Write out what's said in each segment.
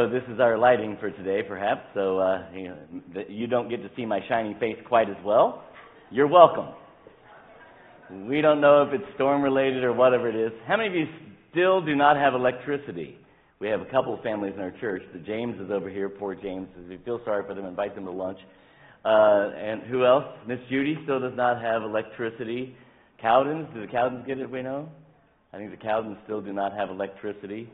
So this is our lighting for today, perhaps. So uh, you, know, you don't get to see my shining face quite as well. You're welcome. We don't know if it's storm related or whatever it is. How many of you still do not have electricity? We have a couple of families in our church. The James is over here. Poor James. You feel sorry for them, invite them to lunch. Uh, and who else? Miss Judy still does not have electricity. Cowdens, do the Cowdens get it? We know. I think the Cowdens still do not have electricity.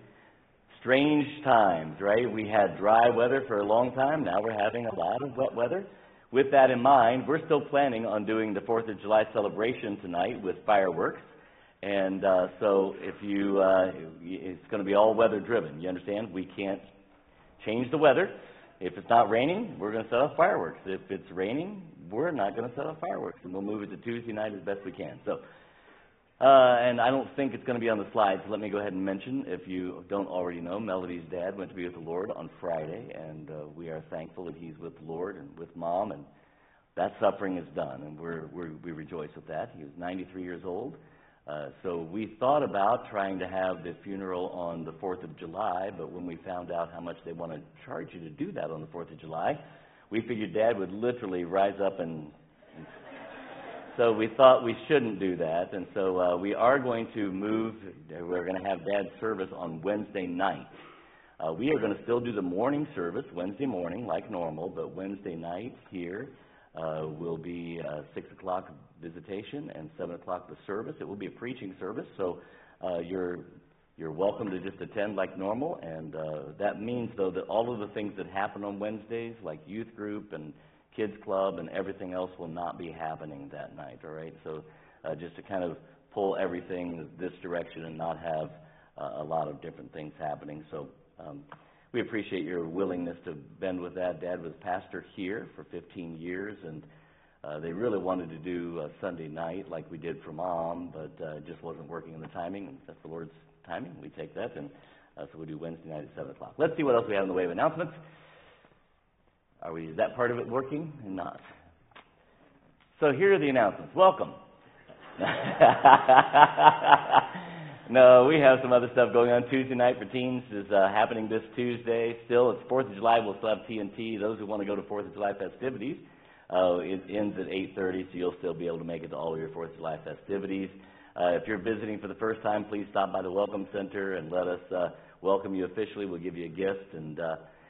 Strange times, right? We had dry weather for a long time. Now we're having a lot of wet weather. With that in mind, we're still planning on doing the 4th of July celebration tonight with fireworks. And uh, so if you, uh, it's going to be all weather driven. You understand? We can't change the weather. If it's not raining, we're going to set off fireworks. If it's raining, we're not going to set off fireworks. And we'll move it to Tuesday night as best we can. So, uh, and I don't think it's going to be on the slides. So let me go ahead and mention, if you don't already know, Melody's dad went to be with the Lord on Friday, and uh, we are thankful that he's with the Lord and with mom, and that suffering is done, and we're, we're, we rejoice with that. He was 93 years old. Uh, so we thought about trying to have the funeral on the 4th of July, but when we found out how much they want to charge you to do that on the 4th of July, we figured Dad would literally rise up and so we thought we shouldn't do that, and so uh, we are going to move. We're going to have Dad's service on Wednesday night. Uh, we are going to still do the morning service Wednesday morning like normal, but Wednesday night here uh, will be uh, six o'clock visitation and seven o'clock the service. It will be a preaching service, so uh, you're you're welcome to just attend like normal. And uh, that means though that all of the things that happen on Wednesdays, like youth group and kids club and everything else will not be happening that night, all right? So uh, just to kind of pull everything this direction and not have uh, a lot of different things happening. So um, we appreciate your willingness to bend with that. Dad was pastor here for 15 years, and uh, they really wanted to do a Sunday night like we did for mom, but uh, just wasn't working in the timing. That's the Lord's timing. We take that, and uh, so we do Wednesday night at 7 o'clock. Let's see what else we have in the way of announcements. Are we, is that part of it working? Or not. So here are the announcements. Welcome. no, we have some other stuff going on. Tuesday night for teens is uh, happening this Tuesday. Still, it's Fourth of July. We'll still have TNT. Those who want to go to Fourth of July festivities, uh, it ends at 8:30, so you'll still be able to make it to all of your Fourth of July festivities. Uh, if you're visiting for the first time, please stop by the Welcome Center and let us uh, welcome you officially. We'll give you a gift and.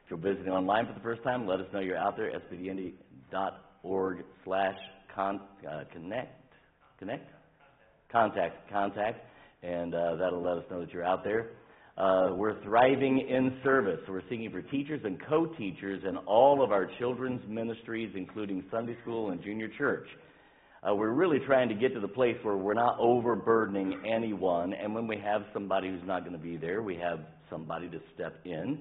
If you're visiting online for the first time, let us know you're out there, sbtindy.org slash uh, connect, connect? Contact, contact, and uh, that'll let us know that you're out there. Uh, we're thriving in service. We're seeking for teachers and co-teachers in all of our children's ministries, including Sunday school and junior church. Uh, we're really trying to get to the place where we're not overburdening anyone, and when we have somebody who's not going to be there, we have somebody to step in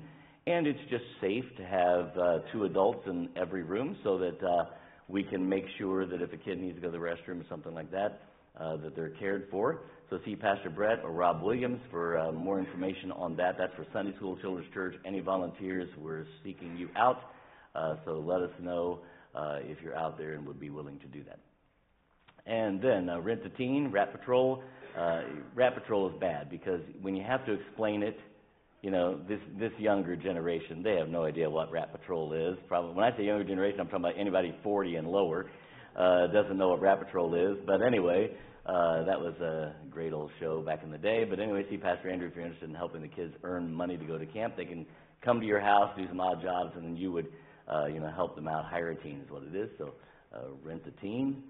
and it's just safe to have uh, two adults in every room so that uh, we can make sure that if a kid needs to go to the restroom or something like that, uh, that they're cared for. So see Pastor Brett or Rob Williams for uh, more information on that. That's for Sunday School Children's Church. Any volunteers, we're seeking you out. Uh, so let us know uh, if you're out there and would be willing to do that. And then uh, Rent a Teen, Rat Patrol. Uh, Rat Patrol is bad because when you have to explain it, you know, this this younger generation, they have no idea what Rat Patrol is. Probably when I say younger generation, I'm talking about anybody 40 and lower uh, doesn't know what Rat Patrol is. But anyway, uh, that was a great old show back in the day. But anyway, see Pastor Andrew if you're interested in helping the kids earn money to go to camp. They can come to your house, do some odd jobs, and then you would, uh, you know, help them out. Hire a team is what it is. So uh, rent a team.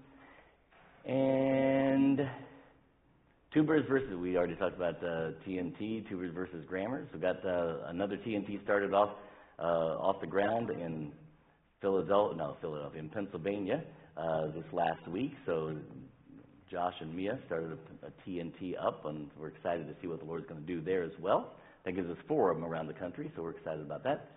And Tubers versus, we already talked about uh, TNT, Tubers versus Grammars. We've got uh, another TNT started off uh, off the ground in Philadelphia, no, Philadelphia, in Pennsylvania uh, this last week. So Josh and Mia started a, a TNT up, and we're excited to see what the Lord's going to do there as well. That gives us four of them around the country, so we're excited about that.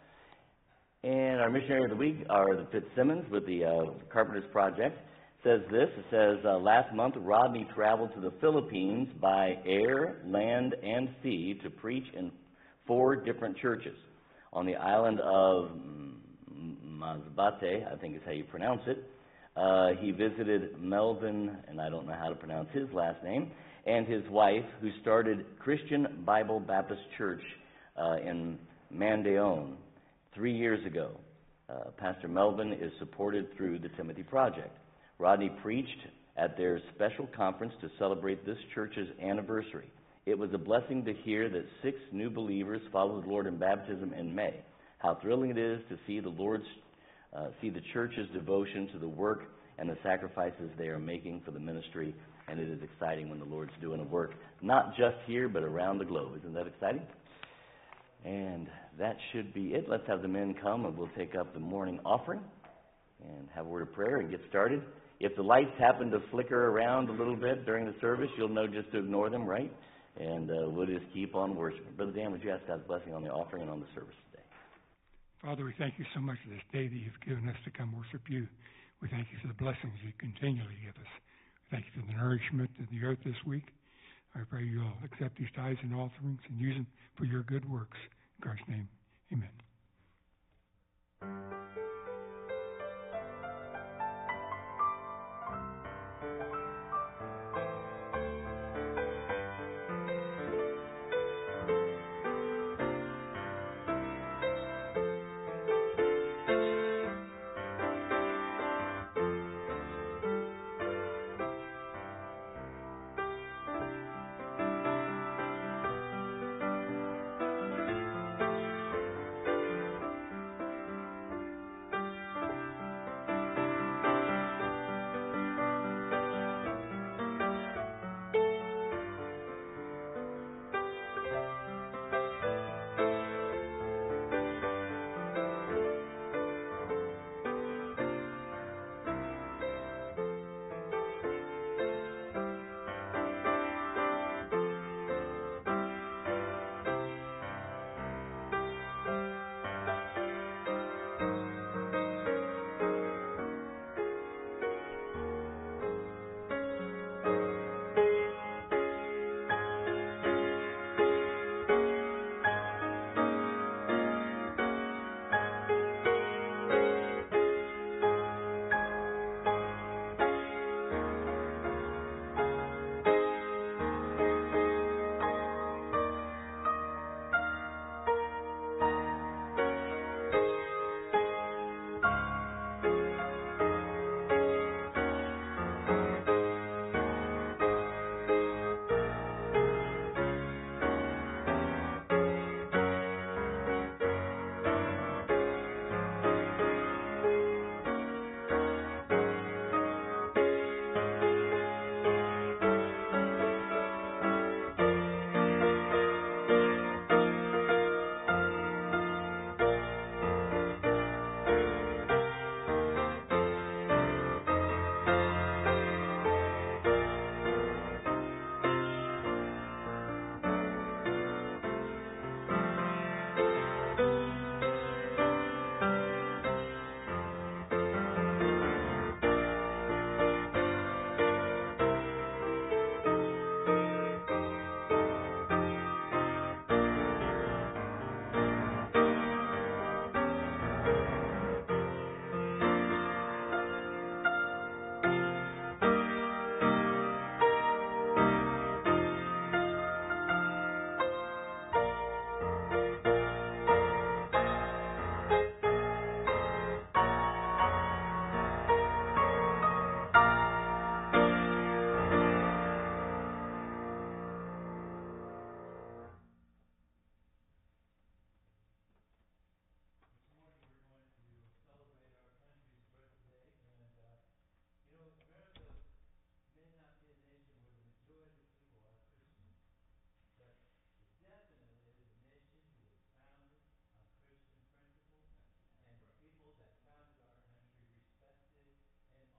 And our missionary of the week are the Fitzsimmons with the uh, Carpenters Project says this. It says, uh, last month, Rodney traveled to the Philippines by air, land, and sea to preach in four different churches. On the island of Masbate, I think is how you pronounce it, uh, he visited Melvin, and I don't know how to pronounce his last name, and his wife, who started Christian Bible Baptist Church uh, in Mandaon three years ago. Uh, Pastor Melvin is supported through the Timothy Project. Rodney preached at their special conference to celebrate this church's anniversary. It was a blessing to hear that six new believers followed the Lord in baptism in May. How thrilling it is to see the Lord's, uh, see the church's devotion to the work and the sacrifices they are making for the ministry. And it is exciting when the Lord's doing a work, not just here, but around the globe. Isn't that exciting? And that should be it. Let's have the men come and we'll take up the morning offering and have a word of prayer and get started. If the lights happen to flicker around a little bit during the service, you'll know just to ignore them, right? And uh, we'll just keep on worshiping. Brother Dan, would you ask God's blessing on the offering and on the service today? Father, we thank you so much for this day that you've given us to come worship you. We thank you for the blessings you continually give us. We thank you for the nourishment of the earth this week. I pray you'll accept these tithes and offerings and use them for your good works. In Christ's name, amen.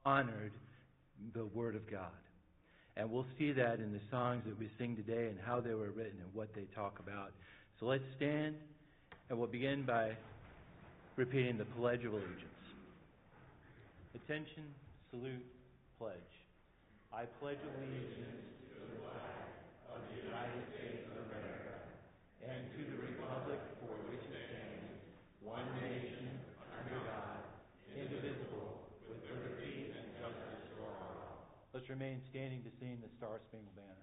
Honored the Word of God. And we'll see that in the songs that we sing today and how they were written and what they talk about. So let's stand and we'll begin by repeating the Pledge of Allegiance. Attention, salute, pledge. I pledge allegiance to the flag of the United States of America and to the republic for which it stands, one nation, under God, indivisible, with liberty and justice for all. Let's remain standing to sing the Star Spangled Banner.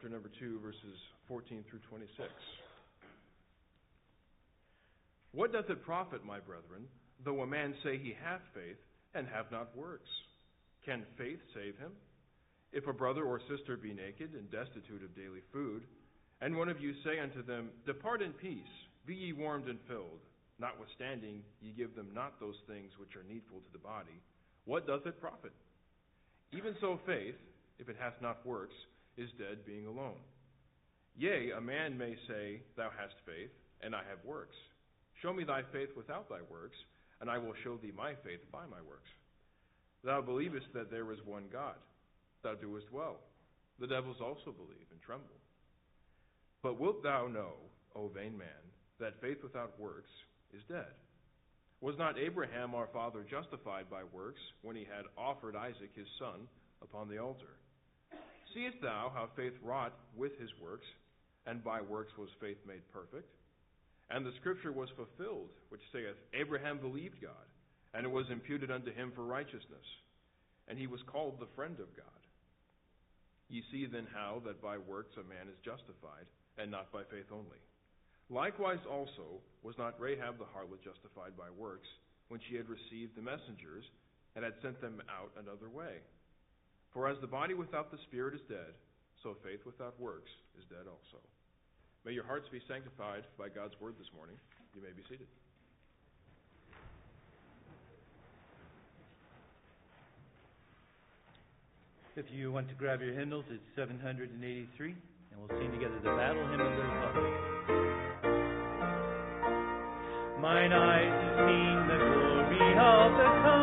Chapter number 2, verses 14 through 26. What doth it profit, my brethren, though a man say he hath faith and have not works? Can faith save him? If a brother or sister be naked and destitute of daily food, and one of you say unto them, Depart in peace, be ye warmed and filled, notwithstanding ye give them not those things which are needful to the body, what doth it profit? Even so faith, if it hath not works, is dead being alone. Yea, a man may say, Thou hast faith, and I have works. Show me thy faith without thy works, and I will show thee my faith by my works. Thou believest that there is one God. Thou doest well. The devils also believe and tremble. But wilt thou know, O vain man, that faith without works is dead? Was not Abraham our father justified by works when he had offered Isaac his son upon the altar? Seest thou how faith wrought with his works, and by works was faith made perfect? And the scripture was fulfilled, which saith, Abraham believed God, and it was imputed unto him for righteousness, and he was called the friend of God. Ye see then how that by works a man is justified, and not by faith only. Likewise also was not Rahab the harlot justified by works, when she had received the messengers, and had sent them out another way. For as the body without the spirit is dead, so faith without works is dead also. May your hearts be sanctified by God's word this morning. You may be seated. If you want to grab your hymnals, it's 783, and we'll sing together the Battle Hymn of the Republic. Mine eyes have seen the glory of the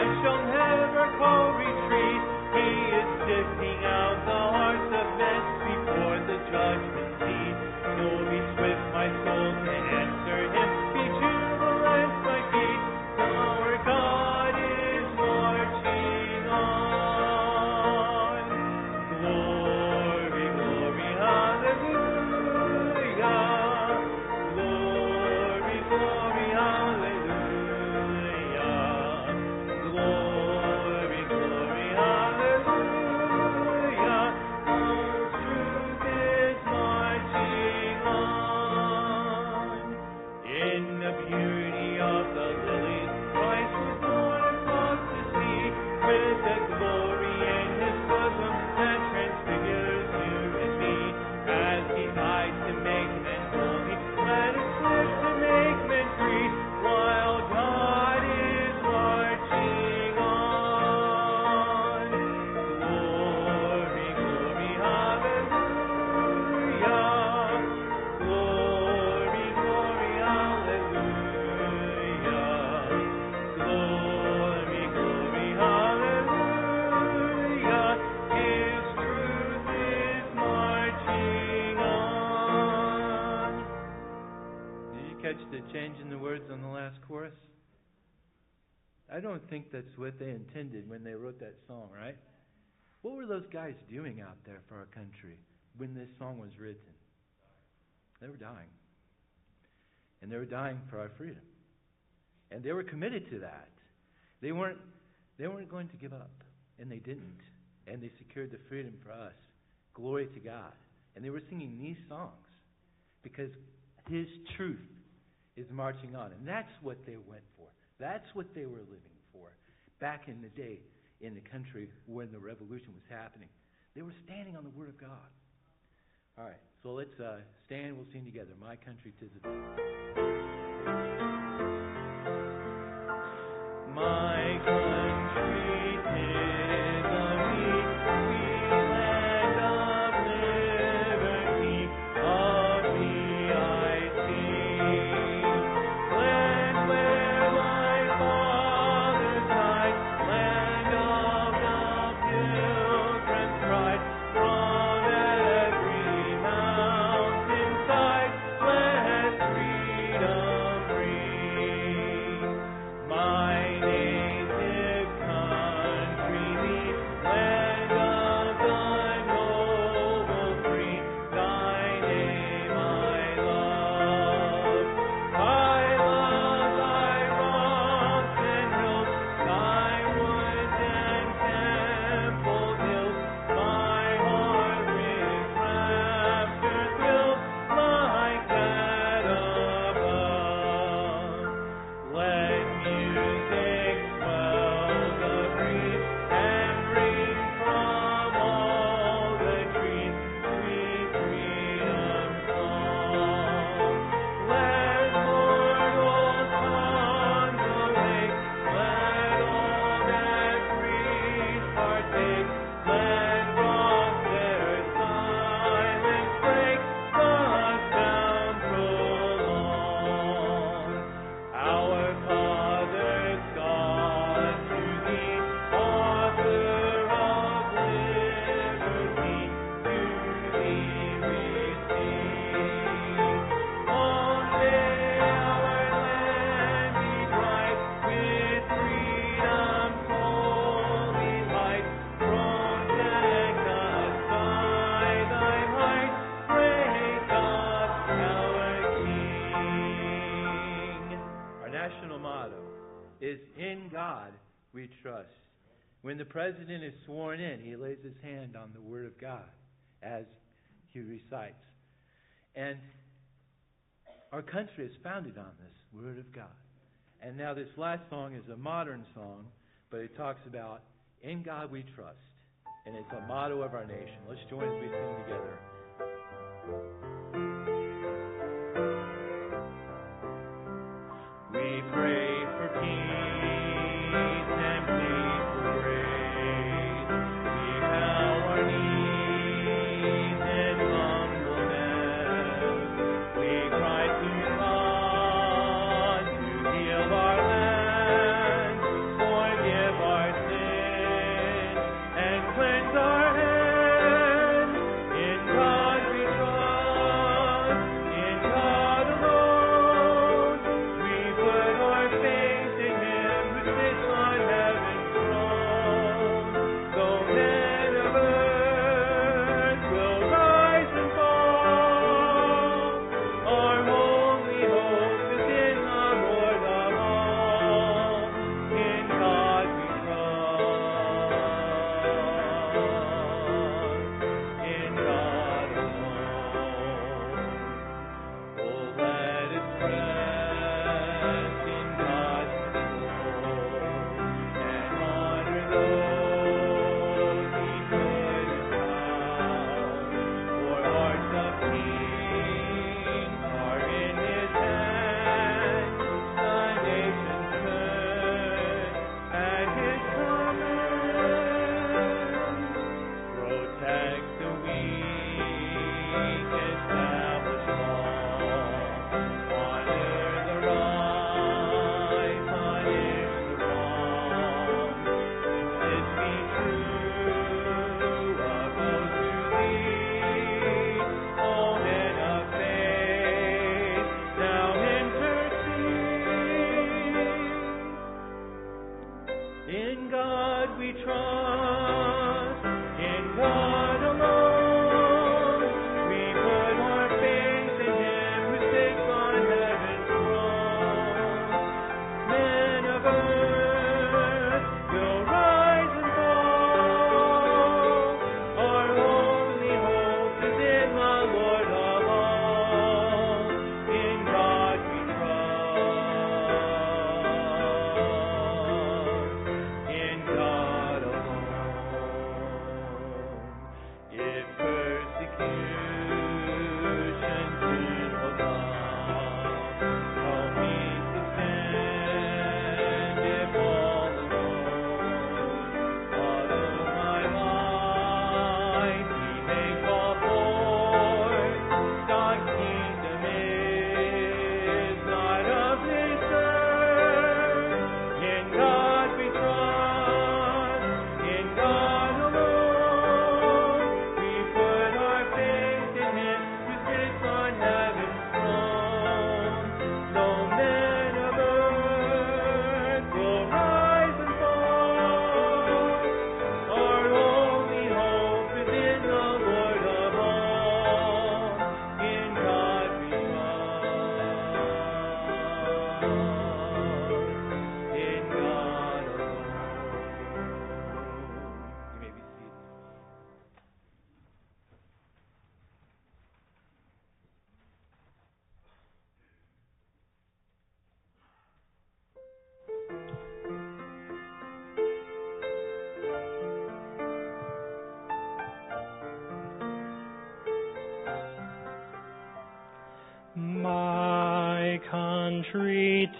trumpet that shall I don't think that's what they intended when they wrote that song, right? What were those guys doing out there for our country when this song was written? They were dying. And they were dying for our freedom. And they were committed to that. They weren't they weren't going to give up. And they didn't. And they secured the freedom for us. Glory to God. And they were singing these songs because his truth is marching on. And that's what they went. That's what they were living for back in the day in the country when the revolution was happening. They were standing on the Word of God. All right, so let's uh, stand. We'll sing together. My country, tis a My national motto is In God we trust. When the president is sworn in, he lays his hand on the Word of God as he recites. And our country is founded on this Word of God. And now, this last song is a modern song, but it talks about In God we trust. And it's a motto of our nation. Let's join as we sing together. We pray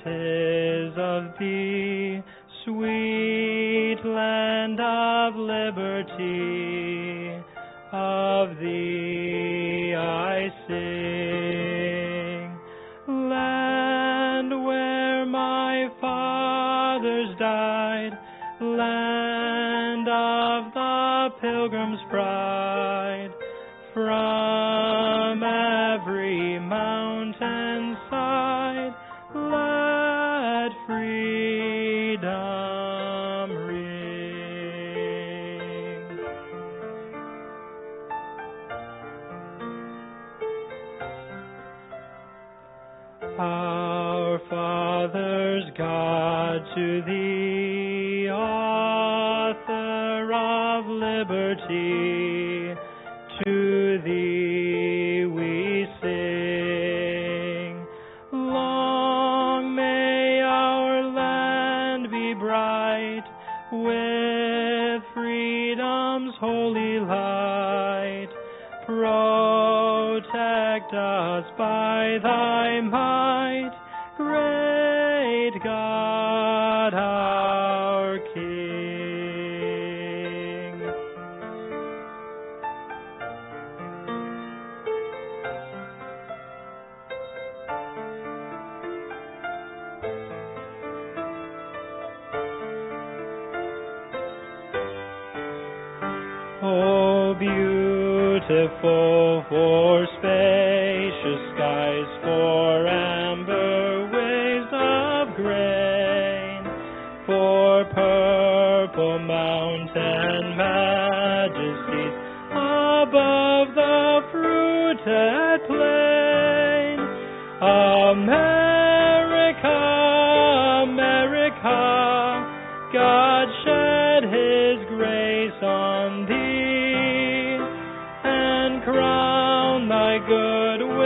tis of thee, sweet land of liberty, of thee I sing. to thee, author of liberty, to thee we sing. Long may our land be bright with freedom's holy light. Protect us by thy might. good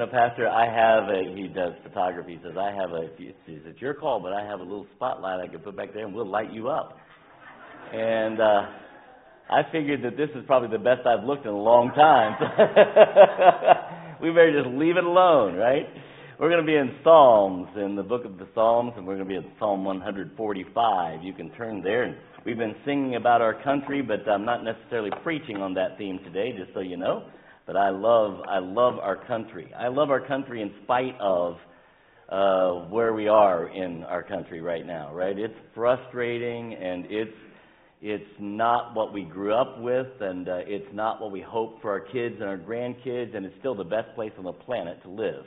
know, Pastor, I have a. He does photography. He says I have a. It's your call, but I have a little spotlight I could put back there, and we'll light you up. And uh, I figured that this is probably the best I've looked in a long time. we better just leave it alone, right? We're going to be in Psalms, in the book of the Psalms, and we're going to be in Psalm 145. You can turn there. We've been singing about our country, but I'm not necessarily preaching on that theme today, just so you know. But I love, I love our country. I love our country in spite of uh, where we are in our country right now, right? It's frustrating and it's it's not what we grew up with, and uh, it's not what we hope for our kids and our grandkids, and it's still the best place on the planet to live.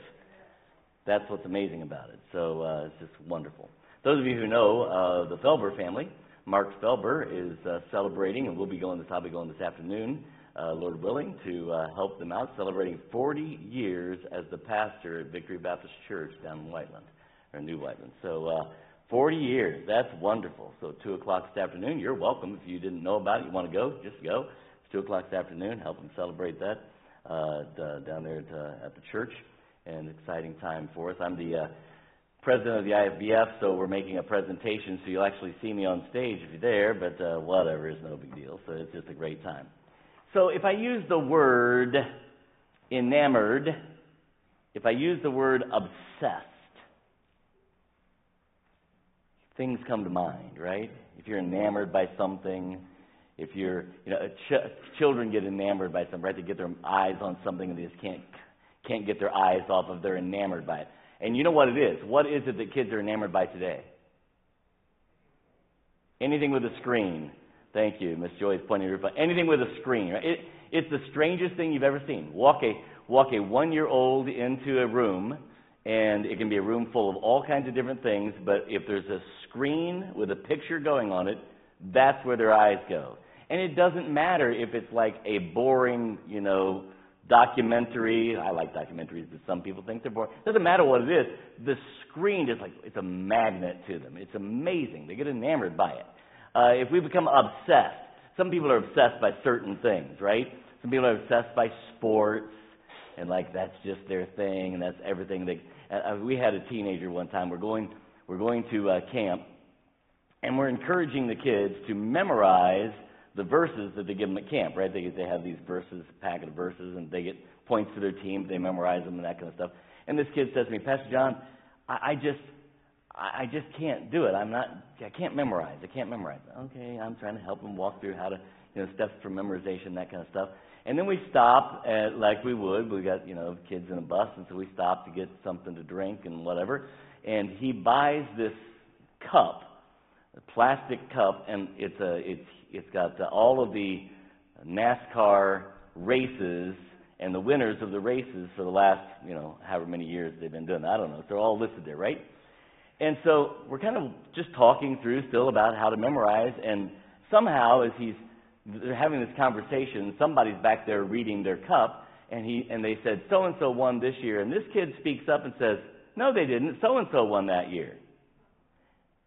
That's what's amazing about it. So uh, it's just wonderful. Those of you who know uh, the Felber family, Mark Felber is uh, celebrating, and we'll be going. I'll be going this afternoon, uh, Lord willing, to uh, help them out, celebrating 40 years as the pastor at Victory Baptist Church down in Whiteland or New Whiteland. So. Uh, 40 years. That's wonderful. So 2 o'clock this afternoon, you're welcome. If you didn't know about it, you want to go, just go. It's 2 o'clock this afternoon. Help them celebrate that uh, down there at, uh, at the church. An exciting time for us. I'm the uh, president of the IFBF, so we're making a presentation, so you'll actually see me on stage if you're there, but uh, whatever, it's no big deal. So it's just a great time. So if I use the word enamored, if I use the word obsessed, things come to mind, right? If you're enamored by something, if you're, you know, ch- children get enamored by something, right? They get their eyes on something and they just can't can't get their eyes off of. They're enamored by it. And you know what it is? What is it that kids are enamored by today? Anything with a screen. Thank you, Miss Joy's pointing her Anything with a screen. Right? It, it's the strangest thing you've ever seen. Walk a walk a one year old into a room and it can be a room full of all kinds of different things, but if there's a screen with a picture going on it, that's where their eyes go. And it doesn't matter if it's like a boring, you know, documentary. I like documentaries, but some people think they're boring. It doesn't matter what it is. The screen is like, it's a magnet to them. It's amazing. They get enamored by it. Uh, if we become obsessed, some people are obsessed by certain things, right? Some people are obsessed by sports, and like that's just their thing, and that's everything they uh, we had a teenager one time. We're going, we're going to uh, camp, and we're encouraging the kids to memorize the verses that they give them at camp, right? They, they have these verses, packet of verses, and they get points to their team. They memorize them and that kind of stuff. And this kid says to me, Pastor John, I, I just, I I just can't do it. I'm not, I can't memorize. I can't memorize. Okay, I'm trying to help him walk through how to, you know, steps for memorization, that kind of stuff. And then we stop at, like we would. We got, you know, kids in a bus, and so we stop to get something to drink and whatever. And he buys this cup, a plastic cup, and it's a, it's, it's got uh, all of the NASCAR races and the winners of the races for the last, you know, however many years they've been doing. That. I don't know. They're all listed there, right? And so we're kind of just talking through still about how to memorize, and somehow as he's they're having this conversation. Somebody's back there reading their cup, and he and they said so and so won this year, and this kid speaks up and says, "No, they didn't. So and so won that year."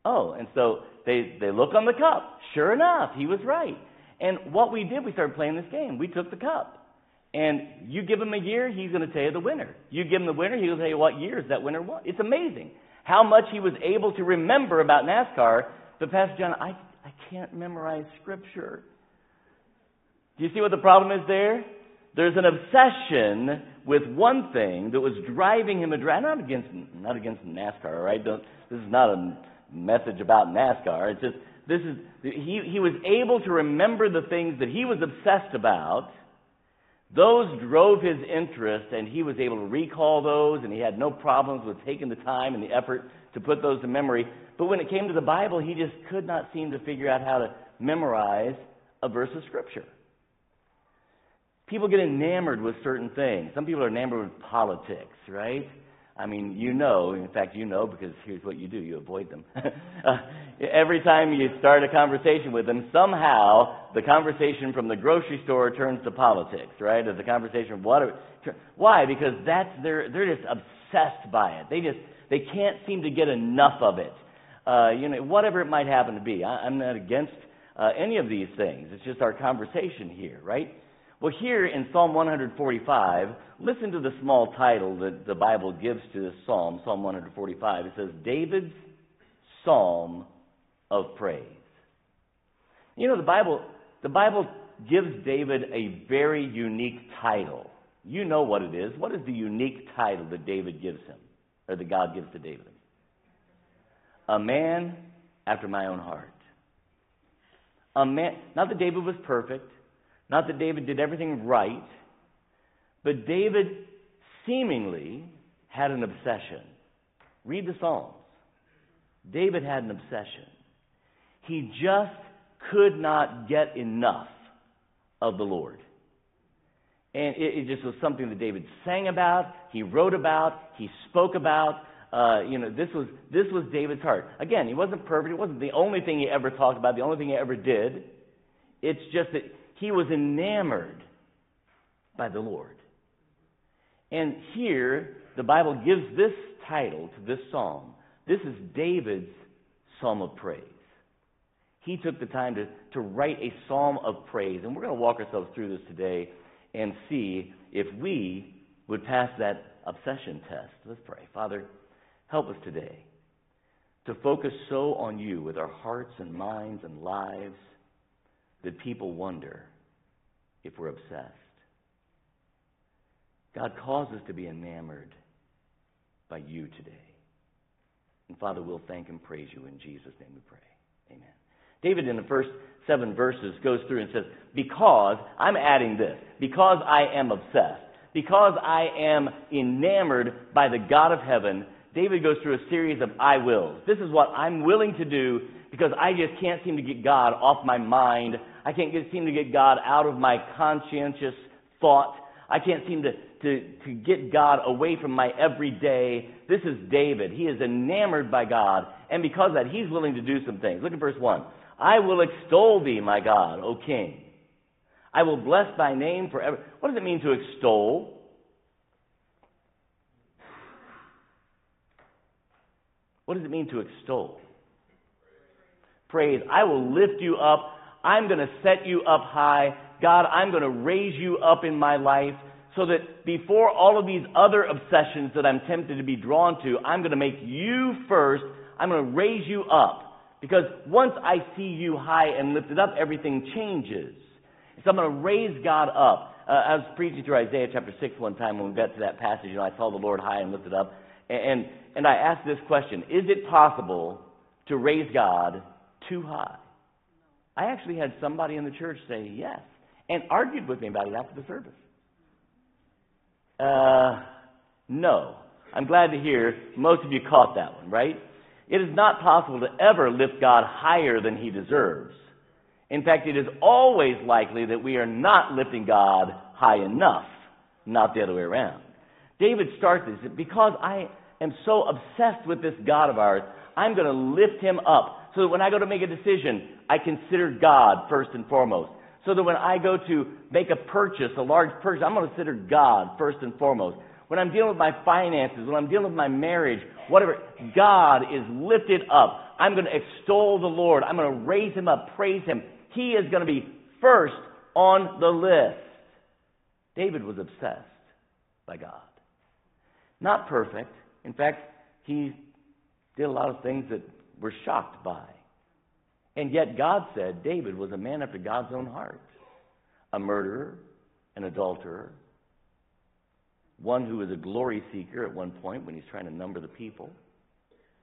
Oh, and so they they look on the cup. Sure enough, he was right. And what we did, we started playing this game. We took the cup. And you give him a year, he's going to tell you the winner. You give him the winner, he'll tell you what years that winner won. It's amazing how much he was able to remember about NASCAR. But Pastor John, I, I can't memorize scripture. Do you see what the problem is there? There's an obsession with one thing that was driving him. Not against, not against NASCAR, right? Don't, this is not a message about NASCAR. It's just this is he. He was able to remember the things that he was obsessed about. Those drove his interest, and he was able to recall those, and he had no problems with taking the time and the effort to put those to memory. But when it came to the Bible, he just could not seem to figure out how to memorize a verse of Scripture. People get enamored with certain things. Some people are enamored with politics, right? I mean, you know, in fact, you know because here's what you do you avoid them. uh, every time you start a conversation with them, somehow the conversation from the grocery store turns to politics, right? Or the conversation what. Why? Because that's they're, they're just obsessed by it. They just they can't seem to get enough of it. uh, you know, whatever it might happen to be. I, I'm not against uh, any of these things. It's just our conversation here, right? Well, here in Psalm 145, listen to the small title that the Bible gives to this psalm, Psalm 145. It says, David's Psalm of Praise. You know, the Bible, the Bible gives David a very unique title. You know what it is. What is the unique title that David gives him, or that God gives to David? A man after my own heart. A man, not that David was perfect, not that David did everything right, but David seemingly had an obsession. Read the Psalms. David had an obsession. He just could not get enough of the Lord. And it, it just was something that David sang about, he wrote about, he spoke about. Uh, you know, this was this was David's heart. Again, he wasn't perfect. It wasn't the only thing he ever talked about, the only thing he ever did. It's just that he was enamored by the Lord. And here, the Bible gives this title to this psalm. This is David's psalm of praise. He took the time to, to write a psalm of praise. And we're going to walk ourselves through this today and see if we would pass that obsession test. Let's pray. Father, help us today to focus so on you with our hearts and minds and lives that people wonder if we're obsessed. God calls us to be enamored by you today. And Father, we'll thank and praise you in Jesus' name we pray. Amen. David, in the first seven verses, goes through and says, Because, I'm adding this, because I am obsessed, because I am enamored by the God of heaven, David goes through a series of I wills. This is what I'm willing to do because I just can't seem to get God off my mind. I can't get, seem to get God out of my conscientious thought. I can't seem to, to, to get God away from my everyday. This is David. He is enamored by God. And because of that, he's willing to do some things. Look at verse 1. I will extol thee, my God, O King. I will bless thy name forever. What does it mean to extol? What does it mean to extol? Praise. I will lift you up. I'm going to set you up high. God, I'm going to raise you up in my life so that before all of these other obsessions that I'm tempted to be drawn to, I'm going to make you first. I'm going to raise you up. Because once I see you high and lifted up, everything changes. So I'm going to raise God up. Uh, I was preaching through Isaiah chapter 6 one time when we got to that passage, and I saw the Lord high and lifted up. And, and I asked this question Is it possible to raise God too high? I actually had somebody in the church say yes, and argued with me about it after the service. Uh, no. I'm glad to hear most of you caught that one, right? It is not possible to ever lift God higher than he deserves. In fact, it is always likely that we are not lifting God high enough, not the other way around. David starts this because I am so obsessed with this God of ours, I'm going to lift him up so that when I go to make a decision, I consider God first and foremost. So that when I go to make a purchase, a large purchase, I'm going to consider God first and foremost. When I'm dealing with my finances, when I'm dealing with my marriage, whatever, God is lifted up. I'm going to extol the Lord. I'm going to raise him up, praise him. He is going to be first on the list. David was obsessed by God. Not perfect. In fact, he did a lot of things that were shocked by. And yet God said David was a man after God's own heart a murderer, an adulterer, one who was a glory seeker at one point when he's trying to number the people.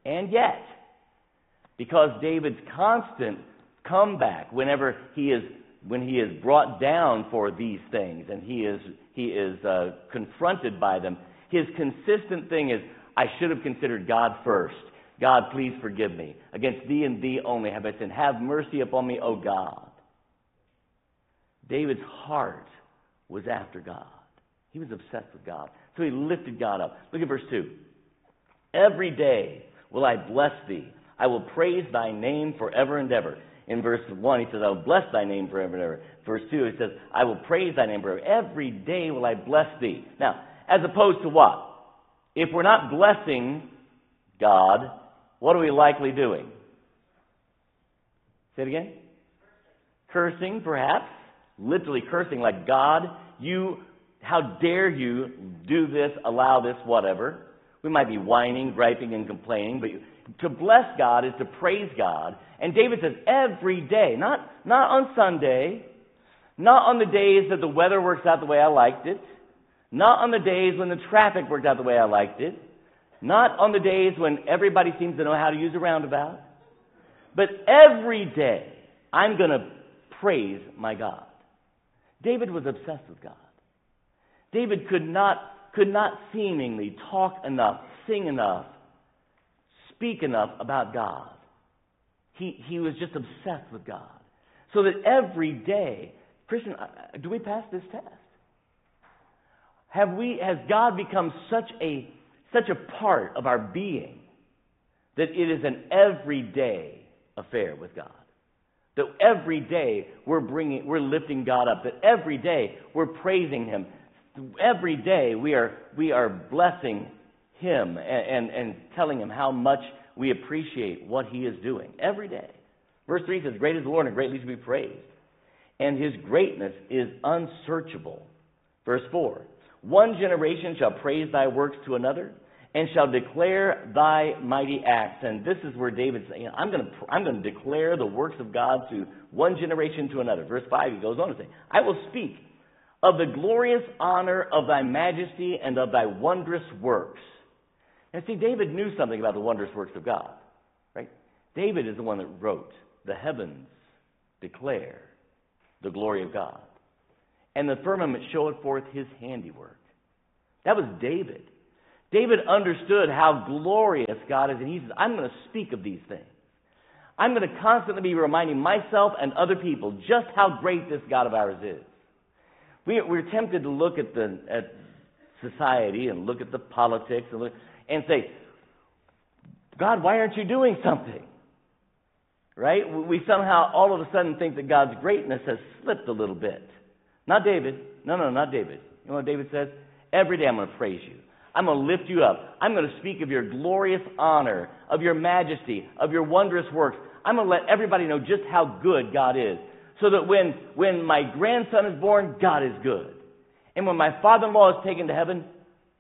And yet, because David's constant comeback whenever he is when he is brought down for these things and he is he is uh, confronted by them, his consistent thing is, I should have considered God first. God, please forgive me. Against thee and thee only have I sinned. Have mercy upon me, O God. David's heart was after God. He was obsessed with God. So he lifted God up. Look at verse 2. Every day will I bless thee. I will praise thy name forever and ever. In verse 1, he says, I will bless thy name forever and ever. Verse 2, he says, I will praise thy name forever. Every day will I bless thee. Now, as opposed to what? If we're not blessing God, what are we likely doing? Say it again. Cursing, perhaps. Literally cursing, like, God, you, how dare you do this, allow this, whatever. We might be whining, griping, and complaining, but to bless God is to praise God. And David says, every day, not, not on Sunday, not on the days that the weather works out the way I liked it, not on the days when the traffic worked out the way I liked it, not on the days when everybody seems to know how to use a roundabout, but every day I'm going to praise my God. David was obsessed with God. David could not, could not seemingly talk enough, sing enough, speak enough about God. He, he was just obsessed with God. So that every day, Christian, do we pass this test? Have we, has God become such a, such a part of our being that it is an everyday affair with God? That every day we're bringing, we're lifting God up. That every day we're praising Him. Every day we are, we are blessing Him and, and, and telling Him how much we appreciate what He is doing. Every day. Verse 3 says, Great is the Lord and greatly to be praised. And His greatness is unsearchable. Verse 4 One generation shall praise thy works to another and shall declare thy mighty acts. And this is where David's saying, I'm going to, I'm going to declare the works of God to one generation to another. Verse 5, he goes on to say, I will speak of the glorious honor of thy majesty and of thy wondrous works. And see, David knew something about the wondrous works of God, right? David is the one that wrote, The heavens declare the glory of God, and the firmament showeth forth his handiwork. That was David. David understood how glorious God is, and he says, I'm going to speak of these things. I'm going to constantly be reminding myself and other people just how great this God of ours is. We, we're tempted to look at, the, at society and look at the politics and, look, and say, God, why aren't you doing something? Right? We somehow all of a sudden think that God's greatness has slipped a little bit. Not David. No, no, not David. You know what David says? Every day I'm going to praise you. I'm going to lift you up. I'm going to speak of your glorious honor, of your majesty, of your wondrous works. I'm going to let everybody know just how good God is. So that when, when my grandson is born, God is good. And when my father in law is taken to heaven,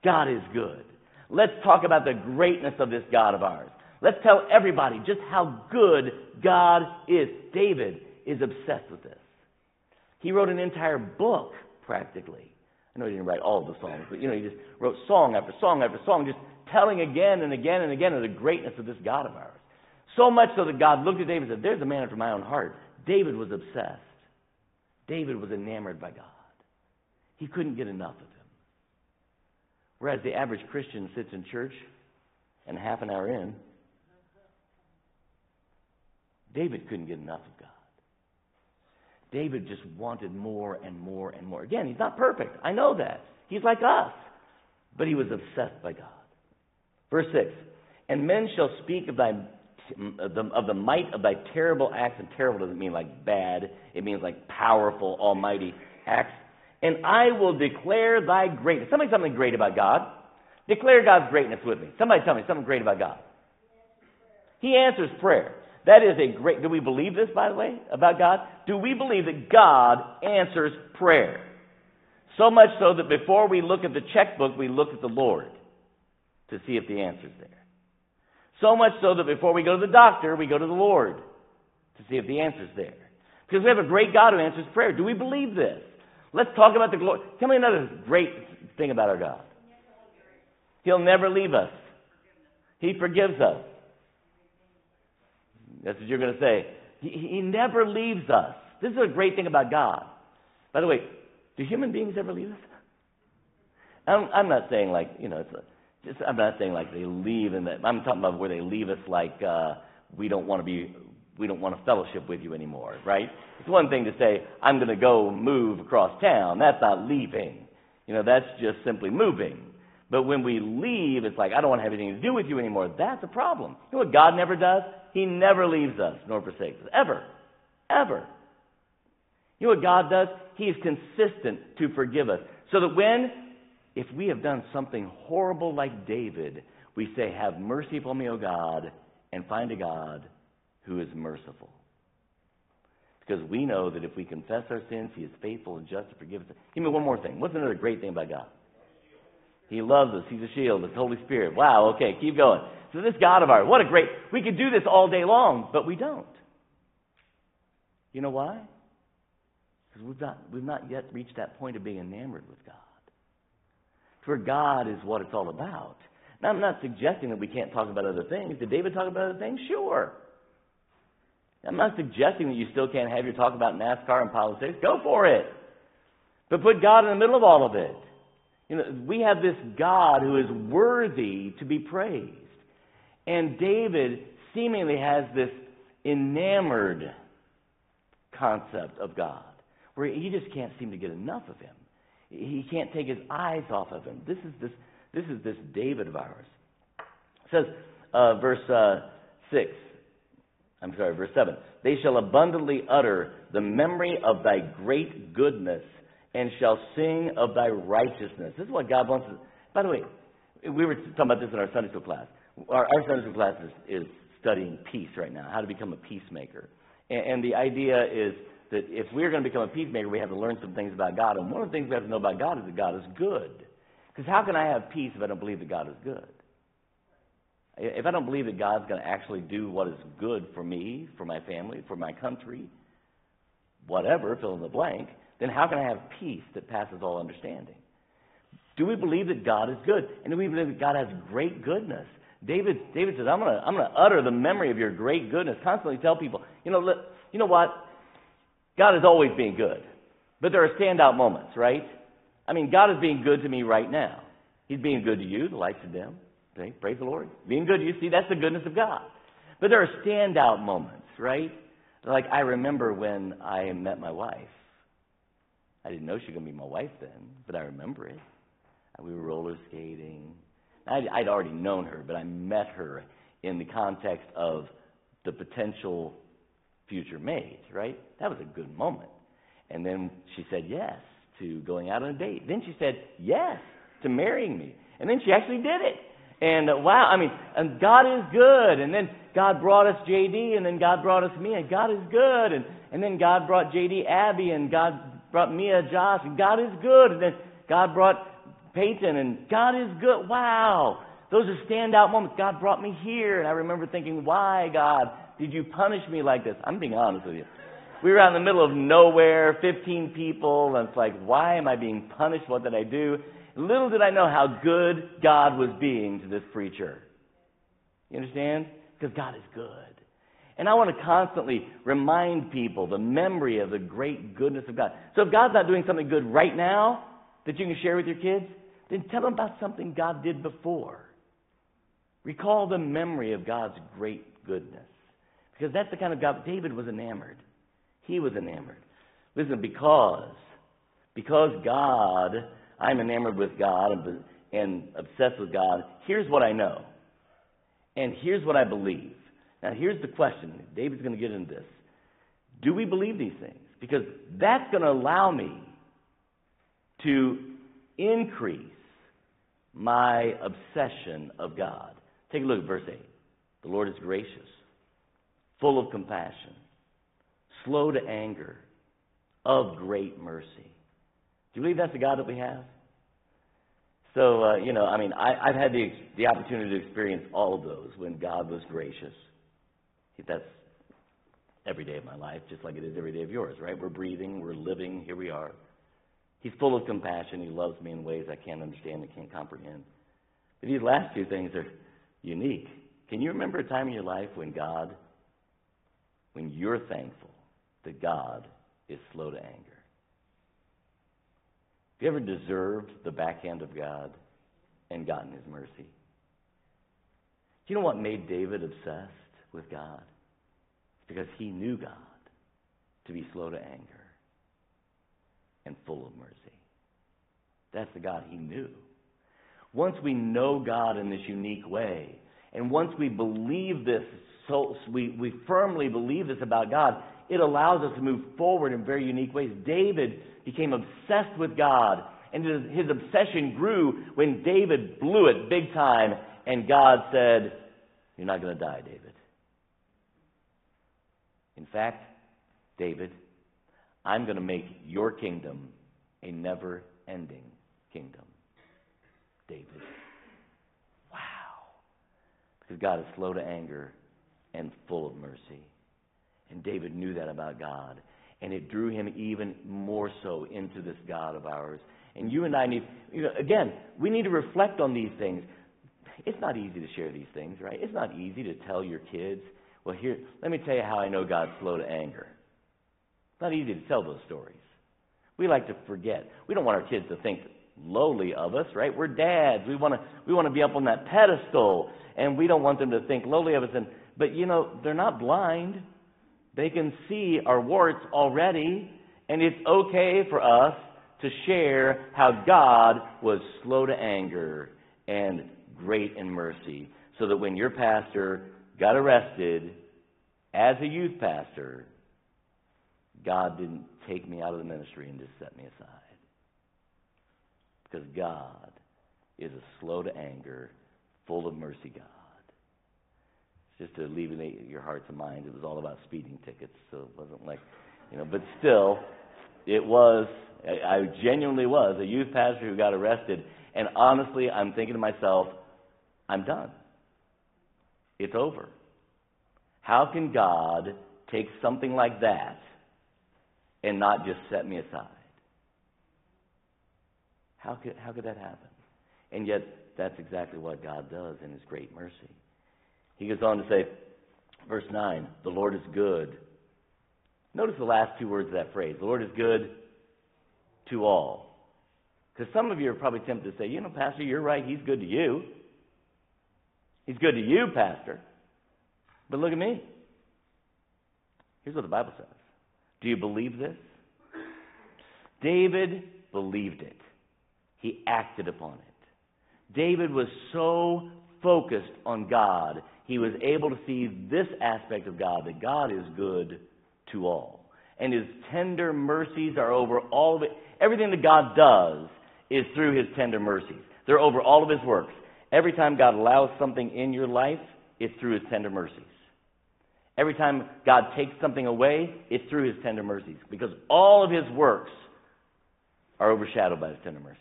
God is good. Let's talk about the greatness of this God of ours. Let's tell everybody just how good God is. David is obsessed with this. He wrote an entire book, practically, I know he didn't write all the songs, but you know, he just wrote song after song after song, just telling again and again and again of the greatness of this God of ours. So much so that God looked at David and said, There's a man after my own heart. David was obsessed. David was enamored by God. He couldn't get enough of him. Whereas the average Christian sits in church and half an hour in, David couldn't get enough of God. David just wanted more and more and more. Again, he's not perfect. I know that. He's like us. But he was obsessed by God. Verse 6 And men shall speak of thy of the, might of thy terrible acts, and terrible doesn't mean like bad, it means like powerful, almighty acts. And I will declare thy greatness. Somebody something great about God. Declare God's greatness with me. Somebody tell me something great about God. He answers prayer. That is a great, do we believe this, by the way, about God? Do we believe that God answers prayer? So much so that before we look at the checkbook, we look at the Lord to see if the answer's there. So much so that before we go to the doctor, we go to the Lord to see if the answer's there. Because we have a great God who answers prayer. Do we believe this? Let's talk about the glory. Tell me another great thing about our God. He'll never leave us. He forgives us. That's what you're going to say. He, he never leaves us. This is a great thing about God. By the way, do human beings ever leave us? I'm, I'm not saying like, you know, it's a, just, I'm not saying like they leave and that, I'm talking about where they leave us like, uh, we don't want to be, we don't want to fellowship with you anymore, right? It's one thing to say, I'm going to go move across town. That's not leaving. You know, that's just simply moving. But when we leave, it's like, I don't want to have anything to do with you anymore. That's a problem. You know what God never does? He never leaves us nor forsakes us. Ever. Ever. You know what God does? He is consistent to forgive us. So that when, if we have done something horrible like David, we say, Have mercy upon me, O God, and find a God who is merciful. Because we know that if we confess our sins, He is faithful and just to forgive us. Give me one more thing. What's another great thing about God? He loves us. He's a shield. The Holy Spirit. Wow, okay, keep going. So this God of ours, what a great, we could do this all day long, but we don't. You know why? Because we've not, we've not yet reached that point of being enamored with God. For God is what it's all about. Now, I'm not suggesting that we can't talk about other things. Did David talk about other things? Sure. I'm not suggesting that you still can't have your talk about NASCAR and politics. Go for it. But put God in the middle of all of it. You know, we have this God who is worthy to be praised. And David seemingly has this enamored concept of God, where he just can't seem to get enough of him. He can't take his eyes off of him. This is this, this, is this David of ours. It says, uh, verse uh, 6, I'm sorry, verse 7. They shall abundantly utter the memory of thy great goodness and shall sing of thy righteousness. This is what God wants. By the way, we were talking about this in our Sunday school class. Our, our Sunday class is, is, studying peace right now, how to become a peacemaker. And, and the idea is that if we're going to become a peacemaker, we have to learn some things about God. And one of the things we have to know about God is that God is good. Because how can I have peace if I don't believe that God is good? If I don't believe that God's going to actually do what is good for me, for my family, for my country, whatever, fill in the blank, then how can I have peace that passes all understanding? Do we believe that God is good? And do we believe that God has great goodness? David, David says, I'm going to I'm to utter the memory of your great goodness. Constantly tell people, you know, look, you know what? God is always being good. But there are standout moments, right? I mean, God is being good to me right now. He's being good to you, the lights are dim. Okay? Praise the Lord. Being good to you. See, that's the goodness of God. But there are standout moments, right? Like I remember when I met my wife. I didn't know she was going to be my wife then, but I remember it. We were roller skating. I'd, I'd already known her, but I met her in the context of the potential future mate, right? That was a good moment. And then she said yes to going out on a date. Then she said yes to marrying me. And then she actually did it. And uh, wow, I mean, and God is good. And then God brought us JD, and then God brought us and God is good. And, and then God brought JD Abby, and God brought Mia Josh, and God is good. And then God brought Peyton, and God is good. Wow. Those are standout moments. God brought me here, and I remember thinking, why, God, did you punish me like this? I'm being honest with you. We were out in the middle of nowhere, 15 people, and it's like, why am I being punished? What did I do? Little did I know how good God was being to this preacher. You understand? Because God is good. And I want to constantly remind people the memory of the great goodness of God. So if God's not doing something good right now that you can share with your kids, then tell them about something God did before. Recall the memory of God's great goodness. Because that's the kind of God David was enamored. He was enamored. Listen, because because God, I'm enamored with God and, and obsessed with God, here's what I know. And here's what I believe. Now, here's the question. David's going to get into this. Do we believe these things? Because that's going to allow me to increase my obsession of God. Take a look at verse 8. The Lord is gracious, full of compassion, slow to anger, of great mercy. Do you believe that's the God that we have? So, uh, you know, I mean, I, I've had the, the opportunity to experience all of those when God was gracious. That's every day of my life, just like it is every day of yours, right? We're breathing, we're living, here we are. He's full of compassion. He loves me in ways I can't understand and can't comprehend. But these last two things are unique. Can you remember a time in your life when God, when you're thankful that God is slow to anger? Have you ever deserved the backhand of God and gotten His mercy? Do you know what made David obsessed with God? It's because he knew God to be slow to anger and full of mercy. That's the God he knew. Once we know God in this unique way, and once we believe this, so we, we firmly believe this about God, it allows us to move forward in very unique ways. David became obsessed with God, and his, his obsession grew when David blew it big time, and God said, You're not going to die, David. In fact, David, I'm going to make your kingdom a never ending kingdom. David. Wow. Because God is slow to anger and full of mercy. And David knew that about God. And it drew him even more so into this God of ours. And you and I need, you know, again, we need to reflect on these things. It's not easy to share these things, right? It's not easy to tell your kids, well, here, let me tell you how I know God's slow to anger. It's not easy to tell those stories. We like to forget. We don't want our kids to think lowly of us, right? We're dads. We want to we want to be up on that pedestal, and we don't want them to think lowly of us. And but you know they're not blind. They can see our warts already, and it's okay for us to share how God was slow to anger and great in mercy, so that when your pastor got arrested as a youth pastor, God didn't take me out of the ministry and just set me aside. Because God is a slow to anger, full of mercy God. It's just to alleviate your hearts and minds, it was all about speeding tickets, so it wasn't like, you know, but still, it was, I genuinely was a youth pastor who got arrested, and honestly, I'm thinking to myself, I'm done. It's over. How can God take something like that and not just set me aside? How could, how could that happen? And yet, that's exactly what God does in His great mercy. He goes on to say, verse 9, the Lord is good. Notice the last two words of that phrase. The Lord is good to all. Because some of you are probably tempted to say, you know, Pastor, you're right. He's good to you. He's good to you, Pastor. But look at me. Here's what the Bible says. Do you believe this? David believed it. He acted upon it. David was so focused on God, he was able to see this aspect of God that God is good to all. And his tender mercies are over all of it. Everything that God does is through his tender mercies. They're over all of his works. Every time God allows something in your life, it's through his tender mercies. Every time God takes something away, it's through his tender mercies. Because all of his works are overshadowed by his tender mercies.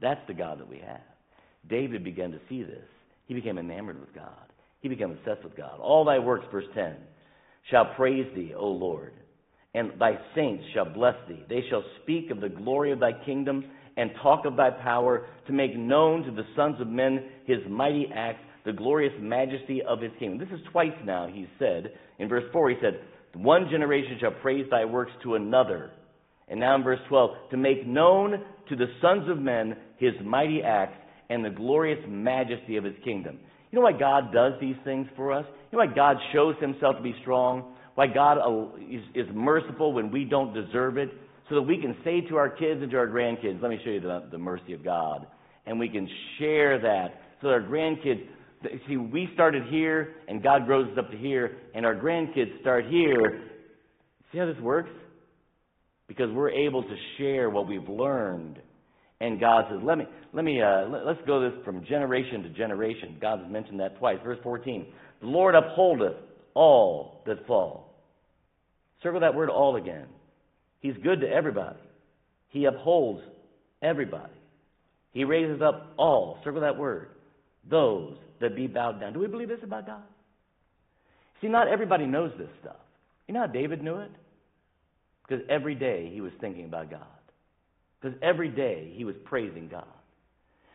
That's the God that we have. David began to see this. He became enamored with God. He became obsessed with God. All thy works, verse 10, shall praise thee, O Lord, and thy saints shall bless thee. They shall speak of the glory of thy kingdom and talk of thy power to make known to the sons of men his mighty acts, the glorious majesty of his kingdom. This is twice now he said. In verse 4, he said, One generation shall praise thy works to another. And now in verse 12, to make known to the sons of men his mighty acts and the glorious majesty of his kingdom. You know why God does these things for us? You know why God shows himself to be strong? Why God uh, is, merciful when we don't deserve it? So that we can say to our kids and to our grandkids, let me show you the, the mercy of God. And we can share that so that our grandkids, see, we started here and God grows us up to here, and our grandkids start here. See how this works? Because we're able to share what we've learned and God says, let me, let me, uh, let, us go this from generation to generation. God has mentioned that twice. Verse 14. The Lord upholdeth all that fall. Circle that word all again. He's good to everybody. He upholds everybody. He raises up all. Circle that word. Those that be bowed down. Do we believe this about God? See, not everybody knows this stuff. You know how David knew it? Because every day he was thinking about God. Because every day he was praising God.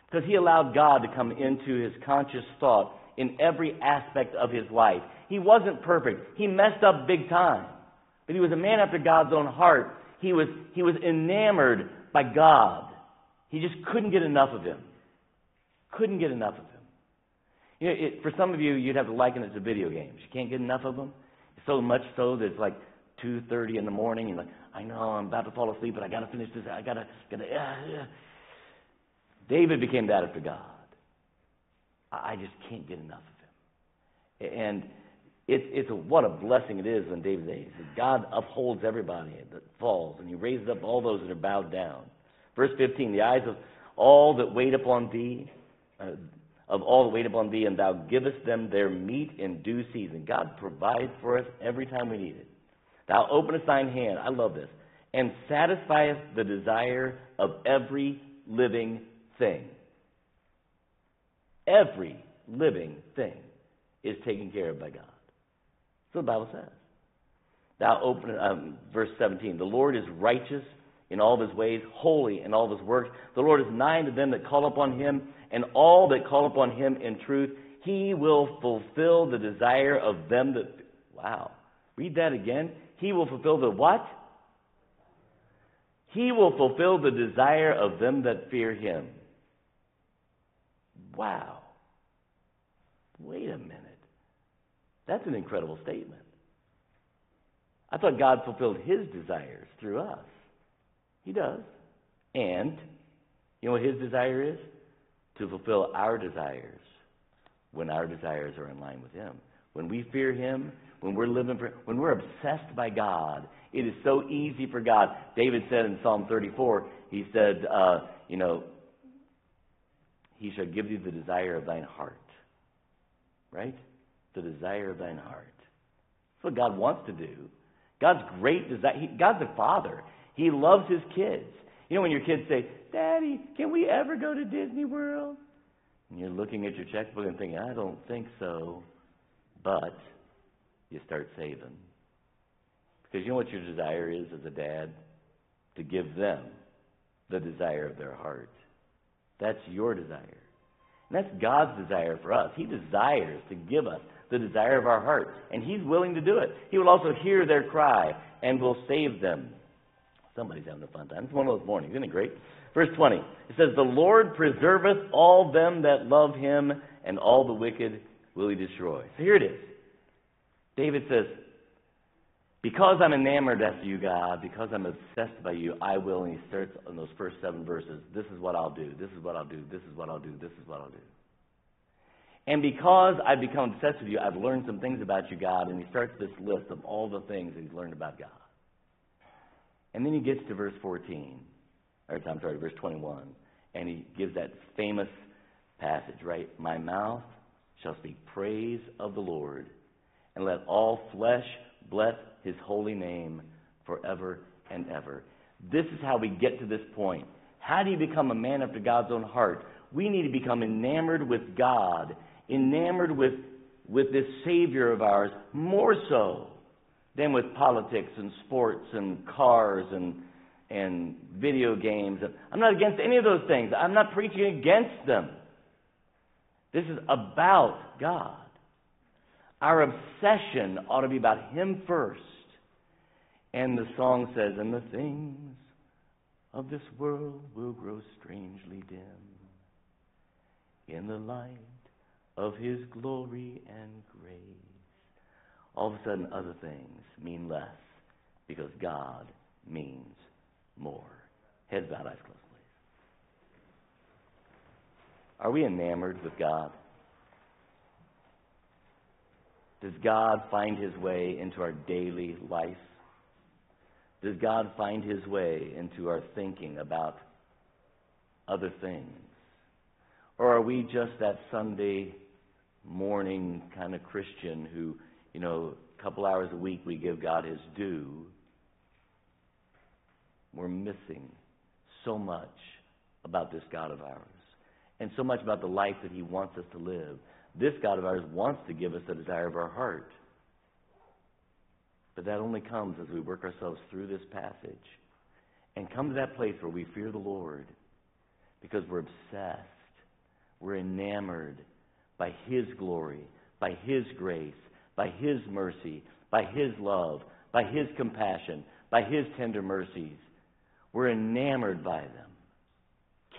Because he allowed God to come into his conscious thought in every aspect of his life. He wasn't perfect. He messed up big time. But he was a man after God's own heart. He was, he was enamored by God. He just couldn't get enough of him. Couldn't get enough of him. You know, it, for some of you, you'd have to liken it to video games. You can't get enough of them. So much so that it's like 2.30 in the morning. You're like, I know I'm about to fall asleep, but I got to finish this. I got to, got to. Uh, uh. David became that after God. I just can't get enough of him. And it's, it's a, what a blessing it is when David says God upholds everybody that falls, and he raises up all those that are bowed down. Verse 15, the eyes of all that wait upon thee, uh, of all wait upon thee, and thou givest them their meat in due season. God provides for us every time we need it. Thou openest thine hand, I love this, and satisfiest the desire of every living thing. Every living thing is taken care of by God. So the Bible says. Thou open, um, verse 17, the Lord is righteous in all of his ways, holy in all of his works. The Lord is nigh to them that call upon him, and all that call upon him in truth. He will fulfill the desire of them that. Wow. Read that again. He will fulfill the what? He will fulfill the desire of them that fear him. Wow. Wait a minute. That's an incredible statement. I thought God fulfilled his desires through us. He does. And you know what his desire is? To fulfill our desires when our desires are in line with him. When we fear him, when we're living for when we're obsessed by God, it is so easy for God. David said in Psalm 34, he said, uh, you know, he shall give thee the desire of thine heart. Right? The desire of thine heart. That's what God wants to do. God's great desire. He, God's a father. He loves his kids. You know when your kids say, "Daddy, can we ever go to Disney World?" And you're looking at your checkbook and thinking, "I don't think so," but you start saving because you know what your desire is as a dad to give them the desire of their heart. That's your desire. And that's God's desire for us. He desires to give us the desire of our heart, and He's willing to do it. He will also hear their cry and will save them. Somebody's having a fun time. It's one of those mornings. Isn't it great? Verse 20. It says, The Lord preserveth all them that love him, and all the wicked will he destroy. So here it is. David says, Because I'm enamored after you, God, because I'm obsessed by you, I will. And he starts on those first seven verses. This is what I'll do. This is what I'll do. This is what I'll do. This is what I'll do. And because I've become obsessed with you, I've learned some things about you, God. And he starts this list of all the things that he's learned about God. And then he gets to verse 14, or I'm sorry, verse 21, and he gives that famous passage, right? My mouth shall speak praise of the Lord, and let all flesh bless his holy name forever and ever. This is how we get to this point. How do you become a man after God's own heart? We need to become enamored with God, enamored with, with this Savior of ours, more so than with politics and sports and cars and, and video games. I'm not against any of those things. I'm not preaching against them. This is about God. Our obsession ought to be about Him first. And the song says, And the things of this world will grow strangely dim in the light of His glory and grace. All of a sudden, other things mean less because God means more. Heads bowed, eyes closed, please. Are we enamored with God? Does God find his way into our daily life? Does God find his way into our thinking about other things? Or are we just that Sunday morning kind of Christian who, you know, a couple hours a week we give God his due? We're missing so much about this God of ours and so much about the life that he wants us to live. This God of ours wants to give us the desire of our heart. But that only comes as we work ourselves through this passage and come to that place where we fear the Lord because we're obsessed, we're enamored by His glory, by His grace, by His mercy, by His love, by His compassion, by His tender mercies. We're enamored by them.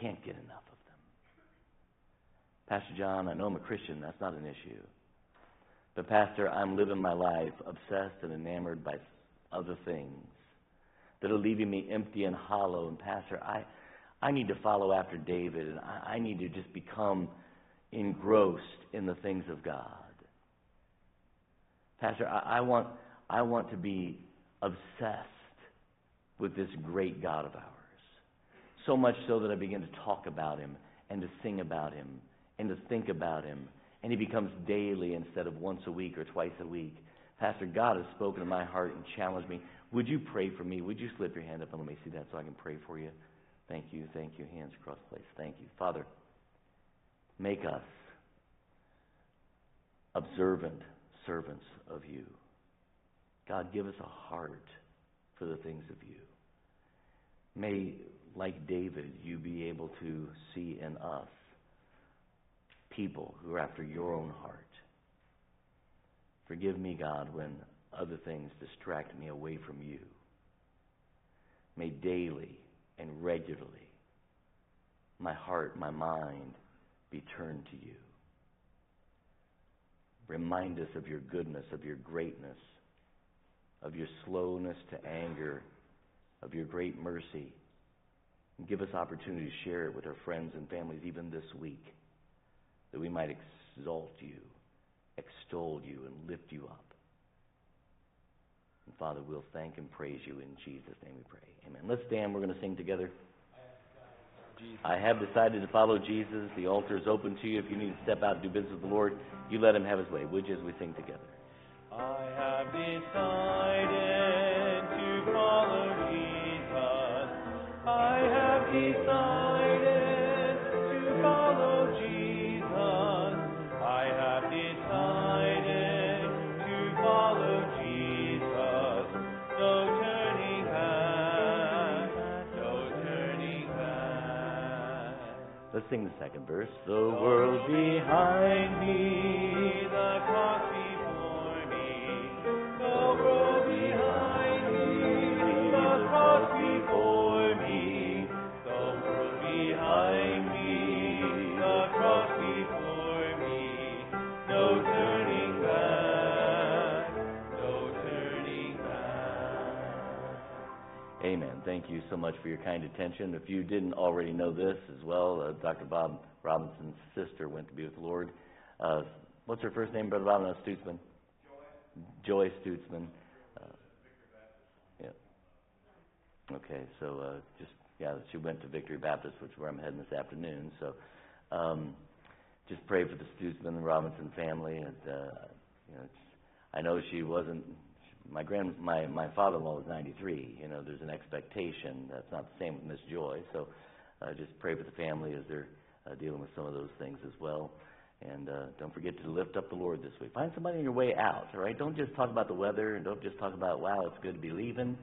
Can't get enough. Of them. Pastor John, I know I'm a Christian. That's not an issue. But, Pastor, I'm living my life obsessed and enamored by other things that are leaving me empty and hollow. And, Pastor, I, I need to follow after David, and I, I need to just become engrossed in the things of God. Pastor, I, I, want, I want to be obsessed with this great God of ours. So much so that I begin to talk about him and to sing about him and to think about Him. And He becomes daily instead of once a week or twice a week. Pastor, God has spoken to my heart and challenged me. Would you pray for me? Would you slip your hand up and let me see that so I can pray for you? Thank you, thank you. Hands across place. Thank you. Father, make us observant servants of you. God, give us a heart for the things of you. May, like David, you be able to see in us people who are after your own heart. Forgive me, God, when other things distract me away from you. May daily and regularly my heart, my mind be turned to you. Remind us of your goodness, of your greatness, of your slowness to anger, of your great mercy. And give us opportunity to share it with our friends and families even this week, that we might exalt you, extol you, and lift you up. And Father, we'll thank and praise you in Jesus' name we pray. Amen. Let's stand. We're going to sing together. I have decided to follow Jesus. The altar is open to you. If you need to step out and do business with the Lord, you let him have his way. Would you as we sing together? I have decided Let's sing the second verse. The world behind me, the cross you so much for your kind attention. If you didn't already know this as well, uh, Dr. Bob Robinson's sister went to be with the Lord. Uh, what's her first name, Brother Bob? No, Stutzman. Joy. Joy Stutzman. Uh, yeah. Okay, so uh, just yeah, she went to Victory Baptist, which is where I'm heading this afternoon. So um, just pray for the Stutzman and Robinson family. And uh, you know, I know she wasn't my grand my my father-in-law was 93 you know there's an expectation that's not the same with miss joy so uh, just pray for the family as they're uh, dealing with some of those things as well. And uh, don't forget to lift up the lord this week find somebody on your way out all right? Don't just talk about the weather and don't just talk about wow it's good to be leaving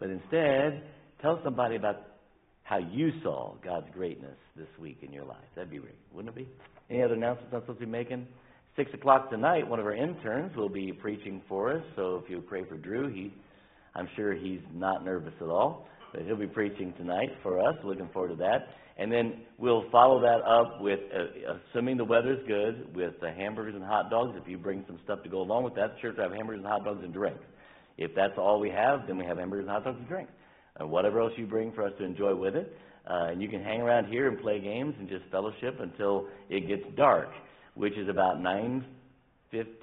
but instead tell somebody about how you saw god's greatness this week in your life. That'd be great wouldn't it be? Any other announcements i'm supposed to be making Six o'clock tonight, one of our interns will be preaching for us. So if you pray for Drew, he, I'm sure he's not nervous at all, but he'll be preaching tonight for us. Looking forward to that. And then we'll follow that up with, uh, assuming the weather's good, with uh, hamburgers and hot dogs. If you bring some stuff to go along with that, the church will have hamburgers and hot dogs and drinks. If that's all we have, then we have hamburgers and hot dogs and drinks. Uh, whatever else you bring for us to enjoy with it. Uh, and you can hang around here and play games and just fellowship until it gets dark which is about 9.15,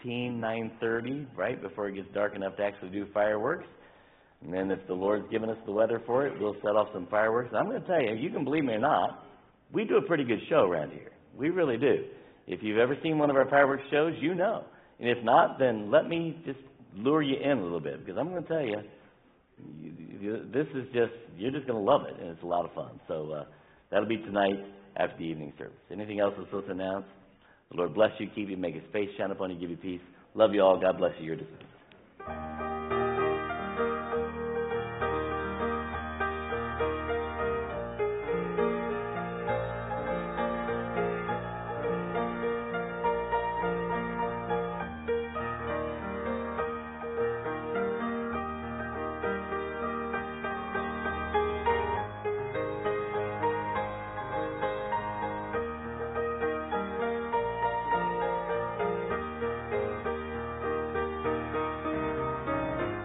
9.30, right, before it gets dark enough to actually do fireworks. And then if the Lord's given us the weather for it, we'll set off some fireworks. I'm going to tell you, you can believe me or not, we do a pretty good show around here. We really do. If you've ever seen one of our fireworks shows, you know. And if not, then let me just lure you in a little bit, because I'm going to tell you, you, you this is just, you're just going to love it, and it's a lot of fun. So uh, that'll be tonight after the evening service. Anything else that's supposed to announce? The Lord bless you, keep you, make his face shine upon you, give you peace. Love you all. God bless you. You're dismissed.